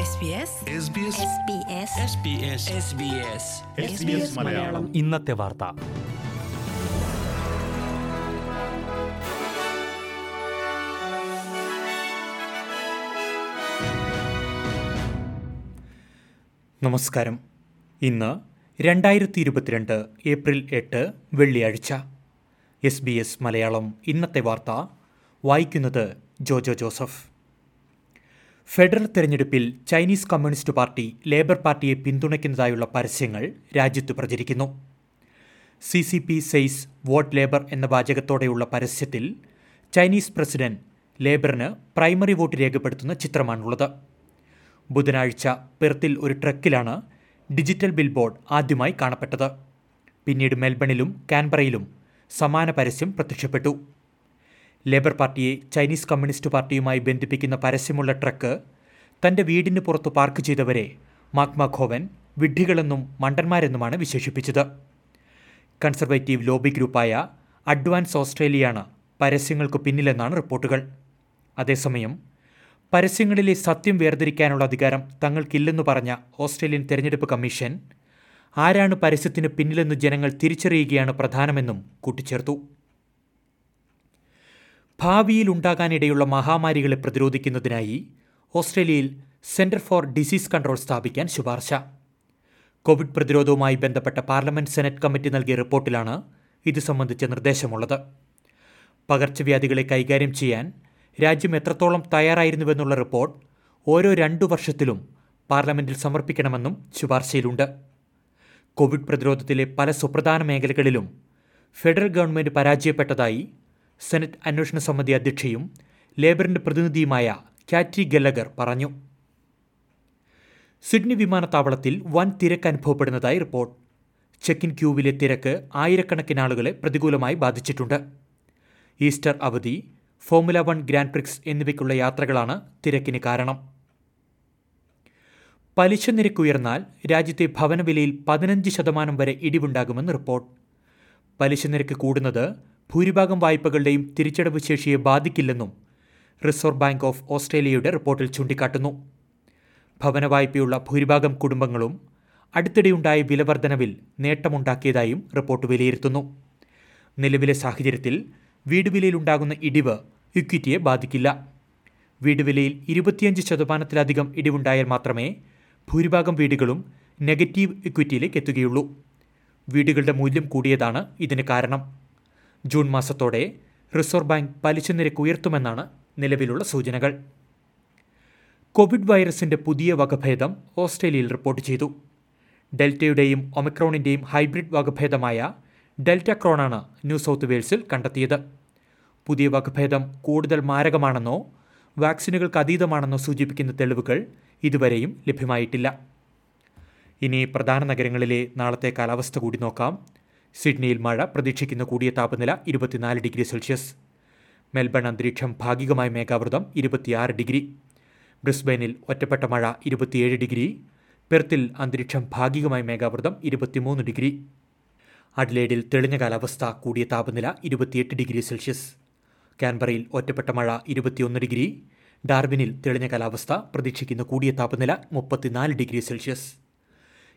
SBS SBS SBS Malayalam. ഇന്നത്തെ വാർത്ത. നമസ്കാരം. ഇന്ന് രണ്ടായിരത്തി ഇരുപത്തിരണ്ട് ഏപ്രിൽ എട്ട് വെള്ളിയാഴ്ച. എസ് ബി എസ് മലയാളം ഇന്നത്തെ വാർത്ത. വായിക്കുന്നത് ജോജോ ജോസഫ്. ഫെഡറൽ തെരഞ്ഞെടുപ്പിൽ ചൈനീസ് കമ്മ്യൂണിസ്റ്റ് പാർട്ടി ലേബർ പാർട്ടിയെ പിന്തുണയ്ക്കുന്നതായുള്ള പരസ്യങ്ങൾ രാജ്യത്ത് പ്രചരിക്കുന്നു. C C P says vote labour എന്ന വാചകത്തോടെയുള്ള പരസ്യത്തിൽ ചൈനീസ് പ്രസിഡന്റ് ലേബറിന് പ്രൈമറി വോട്ട് രേഖപ്പെടുത്തുന്ന ചിത്രമാണുള്ളത്. ബുധനാഴ്ച പെർത്തിൽ ഒരു ട്രക്കിലാണ് ഡിജിറ്റൽ ബിൽ ബോർഡ് ആദ്യമായി കാണപ്പെട്ടത്. പിന്നീട് മെൽബണിലും കാൻബറയിലും സമാന പരസ്യം പ്രത്യക്ഷപ്പെട്ടു. ലേബർ പാർട്ടിയെ ചൈനീസ് കമ്മ്യൂണിസ്റ്റ് പാർട്ടിയുമായി ബന്ധിപ്പിക്കുന്ന പരസ്യമുള്ള ട്രക്ക് തന്റെ വീടിന് പുറത്ത് പാർക്ക് ചെയ്തവരെ മാക്മ ഖോവൻ വിഡ്ഢികളെന്നും മണ്ടന്മാരെന്നുമാണ് വിശേഷിപ്പിച്ചത്. കൺസർവേറ്റീവ് ലോബി ഗ്രൂപ്പായ അഡ്വാൻസ് ഓസ്ട്രേലിയയാണ് പരസ്യങ്ങൾക്ക് പിന്നിലെന്നാണ് റിപ്പോർട്ടുകൾ. അതേസമയം പരസ്യങ്ങളിലെ സത്യം വേർതിരിക്കാനുള്ള അധികാരം തങ്ങൾക്കില്ലെന്ന് പറഞ്ഞ ഓസ്ട്രേലിയൻ തെരഞ്ഞെടുപ്പ് കമ്മീഷൻ ആരാണ് പരസ്യത്തിന് പിന്നിലെന്ന് ജനങ്ങൾ തിരിച്ചറിയുകയാണ് പ്രധാനമെന്നും കൂട്ടിച്ചേർത്തു. ഭാവിയിൽ ഉണ്ടാകാനിടയുള്ള മഹാമാരികളെ പ്രതിരോധിക്കുന്നതിനായി ഓസ്ട്രേലിയയിൽ സെന്റർ ഫോർ ഡിസീസ് കൺട്രോൾ സ്ഥാപിക്കാൻ ശുപാർശ. കോവിഡ് പ്രതിരോധവുമായി ബന്ധപ്പെട്ട പാർലമെന്റ് സെനറ്റ് കമ്മിറ്റി നൽകിയ റിപ്പോർട്ടിലാണ് ഇത് സംബന്ധിച്ച നിർദ്ദേശമുള്ളത്. പകർച്ചവ്യാധികളെ കൈകാര്യം ചെയ്യാൻ രാജ്യം എത്രത്തോളം തയ്യാറായിരുന്നുവെന്നുള്ള റിപ്പോർട്ട് ഓരോ രണ്ടു വർഷത്തിലും പാർലമെന്റിൽ സമർപ്പിക്കണമെന്നും ശുപാർശയിലുണ്ട്. കോവിഡ് പ്രതിരോധത്തിലെ പല സുപ്രധാന മേഖലകളിലും ഫെഡറൽ ഗവൺമെന്റ് പരാജയപ്പെട്ടതായി സെനറ്റ് അന്വേഷണ സമിതി അധ്യക്ഷയും ലേബറിന്റെ പ്രതിനിധിയുമായ കാറ്റി ഗല്ലഗർ പറഞ്ഞു. സിഡ്നി വിമാനത്താവളത്തിൽ വൻ തിരക്ക് അനുഭവപ്പെടുന്നതായി റിപ്പോർട്ട്. ചെക്കിൻ ക്യൂവിലെ തിരക്ക് ആയിരക്കണക്കിന് ആളുകളെ പ്രതികൂലമായി ബാധിച്ചിട്ടുണ്ട്. ഈസ്റ്റർ അവധി ഫോമുല വൺ ഗ്രാൻഡ് പ്രിക്സ് എന്നിവയ്ക്കുള്ള യാത്രകളാണ് തിരക്കിന് കാരണം. പലിശ നിരക്ക് ഉയർന്നാൽ രാജ്യത്തെ ഭവനവിലയിൽ പതിനഞ്ച് ശതമാനം വരെ ഇടിവുണ്ടാകുമെന്ന് റിപ്പോർട്ട്. പലിശ നിരക്ക് കൂടുന്നത് ഭൂരിഭാഗം വായ്പകളുടെയും തിരിച്ചടവ് ശേഷിയെ ബാധിക്കില്ലെന്നും റിസർവ് ബാങ്ക് ഓഫ് ഓസ്ട്രേലിയയുടെ റിപ്പോർട്ടിൽ ചൂണ്ടിക്കാട്ടുന്നു. ഭവന വായ്പയുള്ള ഭൂരിഭാഗം കുടുംബങ്ങളും അടുത്തിടെയുണ്ടായ വിലവർധനവിൽ നേട്ടമുണ്ടാക്കിയതായും റിപ്പോർട്ട് വിലയിരുത്തുന്നു. നിലവിലെ സാഹചര്യത്തിൽ വീടുവിലയിലുണ്ടാകുന്ന ഇടിവ് ഇക്വിറ്റിയെ ബാധിക്കില്ല. വീടുവിലയിൽ ഇരുപത്തിയഞ്ച് ശതമാനത്തിലധികം ഇടിവുണ്ടായാൽ മാത്രമേ ഭൂരിഭാഗം വീടുകളും നെഗറ്റീവ് ഇക്വിറ്റിയിലേക്ക് എത്തുകയുള്ളൂ. വീടുകളുടെ മൂല്യം കൂടിയതാണ് ഇതിന് കാരണം. ജൂൺ മാസത്തോടെ റിസർവ് ബാങ്ക് പലിശ നിരക്ക് ഉയർത്തുമെന്നാണ് നിലവിലുള്ള സൂചനകൾ. കോവിഡ് വൈറസിന്റെ പുതിയ വകഭേദം ഓസ്ട്രേലിയയിൽ റിപ്പോർട്ട് ചെയ്തു. ഡെൽറ്റയുടെയും ഒമിക്രോണിന്റെയും ഹൈബ്രിഡ് വകഭേദമായ ഡെൽറ്റ ക്രോണാണ് ന്യൂ സൗത്ത് വെയിൽസിൽ കണ്ടെത്തിയത്. പുതിയ വകഭേദം കൂടുതൽ മാരകമാണെന്നോ വാക്സിനുകൾക്ക് അതീതമാണെന്നോ സൂചിപ്പിക്കുന്ന തെളിവുകൾ ഇതുവരെയും ലഭ്യമായിട്ടില്ല. ഇനി പ്രധാന നഗരങ്ങളിലെ നാളത്തെ കാലാവസ്ഥ കൂടി നോക്കാം. സിഡ്നിയിൽ മഴ പ്രതീക്ഷിക്കുന്ന കൂടിയ താപനില ഇരുപത്തിനാല് ഡിഗ്രി സെൽഷ്യസ്. മെൽബൺ അന്തരീക്ഷം ഭാഗികമായ മേഘാവൃതം ഇരുപത്തിയാറ് ഡിഗ്രി. ബ്രിസ്ബെയിനിൽ ഒറ്റപ്പെട്ട മഴ ഇരുപത്തിയേഴ് ഡിഗ്രി. പെർത്തിൽ അന്തരീക്ഷം ഭാഗികമായ മേഘാവൃതം ഇരുപത്തിമൂന്ന് ഡിഗ്രി. അഡ്ലേഡിൽ തെളിഞ്ഞ കാലാവസ്ഥ കൂടിയ താപനില ഇരുപത്തിയെട്ട് ഡിഗ്രി സെൽഷ്യസ്. കാൻബറയിൽ ഒറ്റപ്പെട്ട മഴ ഇരുപത്തിയൊന്ന് ഡിഗ്രി. ഡാർബിനിൽ തെളിഞ്ഞ കാലാവസ്ഥ പ്രതീക്ഷിക്കുന്ന കൂടിയ താപനില മുപ്പത്തിനാല് ഡിഗ്രി സെൽഷ്യസ്.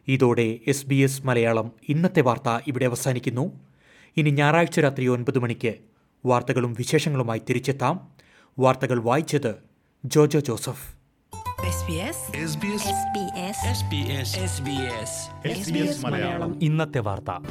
ഇതോടെ എസ് ബി എസ് മലയാളം ഇന്നത്തെ വാർത്ത ഇവിടെ അവസാനിക്കുന്നു. ഇനി ഞായറാഴ്ച രാത്രി ഒൻപത് മണിക്ക് വാർത്തകളും വിശേഷങ്ങളുമായി തിരിച്ചെത്താം. വാർത്തകൾ വായിച്ചത് Jojo Joseph. SBS SBS SBS Malayalam. ഇന്നത്തെ വാർത്ത.